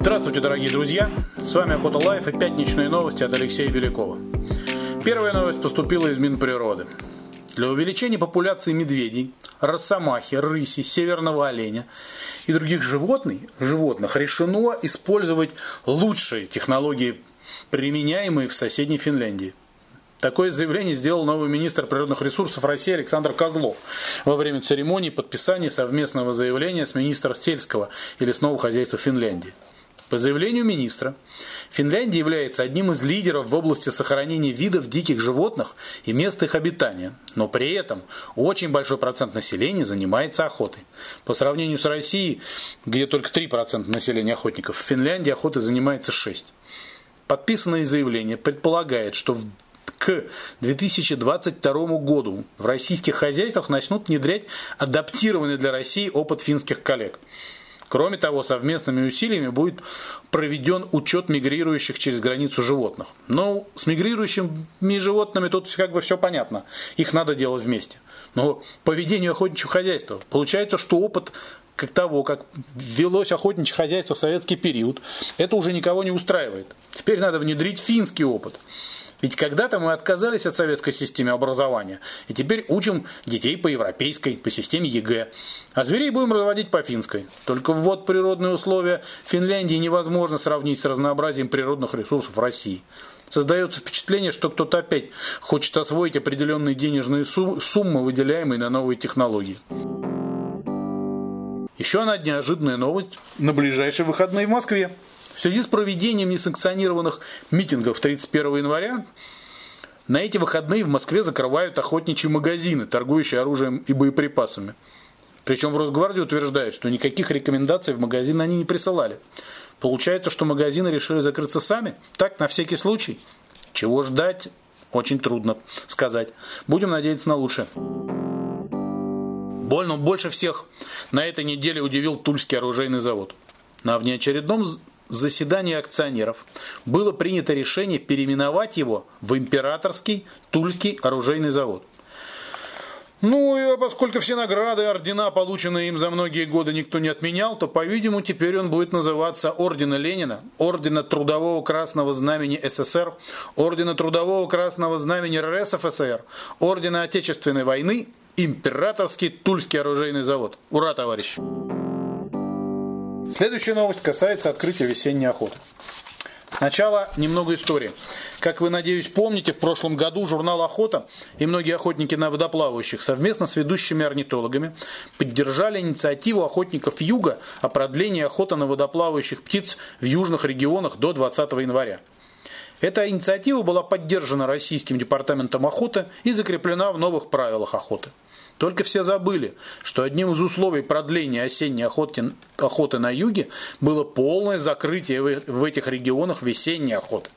Здравствуйте, дорогие друзья! С вами Охота Life и пятничные новости от Алексея Белякова. Первая новость поступила из Минприроды. Для увеличения популяции медведей, росомахи, рыси, северного оленя и других животных, животных решено использовать лучшие технологии, применяемые в соседней Финляндии. Такое заявление сделал новый министр природных ресурсов России Александр Козлов во время церемонии подписания совместного заявления с министром сельского и лесного хозяйства Финляндии. По заявлению министра, Финляндия является одним из лидеров в области сохранения видов диких животных и мест их обитания, но при этом очень большой процент населения занимается охотой. По сравнению с Россией, где только 3% населения охотников, в Финляндии охотой занимается 6%. Подписанное заявление предполагает, что к 2022 году в российских хозяйствах начнут внедрять адаптированный для России опыт финских коллег – Кроме того, совместными усилиями будет проведен учет мигрирующих через границу животных. Ну, с мигрирующими животными тут как бы все понятно. Их надо делать вместе. Но по ведению охотничьего хозяйства получается, что опыт как того, как велось охотничье хозяйство в советский период, это уже никого не устраивает. Теперь надо внедрить финский опыт. Ведь когда-то мы отказались от советской системы образования, и теперь учим детей по европейской, по системе ЕГЭ. А зверей будем разводить по финской. Только вот природные условия Финляндии невозможно сравнить с разнообразием природных ресурсов России. Создается впечатление, что кто-то опять хочет освоить определенные денежные суммы, выделяемые на новые технологии. Еще одна неожиданная новость на ближайшие выходные в Москве. В связи с проведением несанкционированных митингов 31 января на эти выходные в Москве закрывают охотничьи магазины, торгующие оружием и боеприпасами. Причем в Росгвардии утверждают, что никаких рекомендаций в магазин они не присылали. Получается, что магазины решили закрыться сами? Так, на всякий случай? Чего ждать? Очень трудно сказать. Будем надеяться на лучшее. Больно больше всех на этой неделе удивил Тульский оружейный завод. На внеочередном заседании акционеров было принято решение переименовать его в Императорский Тульский оружейный завод. Ну, и поскольку все награды, ордена, полученные им за многие годы, никто не отменял, то, по-видимому, теперь он будет называться Ордена Ленина, Ордена Трудового Красного Знамени СССР, Ордена Трудового Красного Знамени РСФСР, Ордена Отечественной войны, Императорский Тульский оружейный завод. Ура, товарищи! Следующая новость касается открытия весенней охоты. Сначала немного истории. Как вы, надеюсь, помните, в прошлом году журнал «Охота» и многие охотники на водоплавающих совместно с ведущими орнитологами поддержали инициативу охотников Юга о продлении охоты на водоплавающих птиц в южных регионах до 20 января. Эта инициатива была поддержана Российским департаментом охоты и закреплена в новых правилах охоты. Только все забыли, что одним из условий продления осенней охоты, охоты на юге было полное закрытие в этих регионах весенней охоты.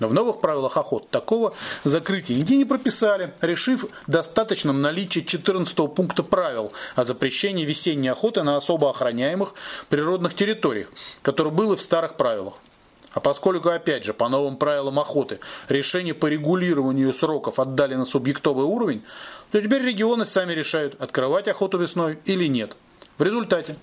Но в новых правилах охот такого закрытия нигде не прописали, решив достаточным наличие 14 пункта правил о запрещении весенней охоты на особо охраняемых природных территориях, которое было в старых правилах. А поскольку, опять же, по новым правилам охоты решение по регулированию сроков отдали на субъектовый уровень, то теперь регионы сами решают, открывать охоту весной или нет. В результате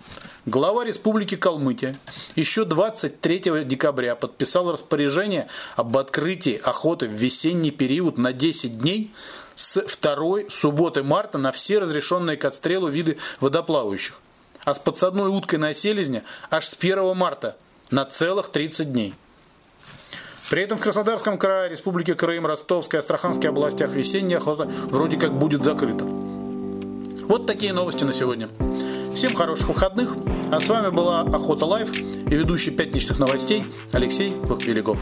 глава Республики Калмыкия еще 23 декабря подписал распоряжение об открытии охоты в весенний период на 10 дней с 2 субботы марта на все разрешенные к отстрелу виды водоплавающих, а с подсадной уткой на селезня аж с 1 марта на целых 30 дней. При этом в Краснодарском крае, Республике Крым, Ростовской, Астраханской областях весенняя охота вроде как будет закрыта. Вот такие новости на сегодня. Всем хороших выходных. А с вами была Охота Life и ведущий пятничных новостей Алексей Беляков.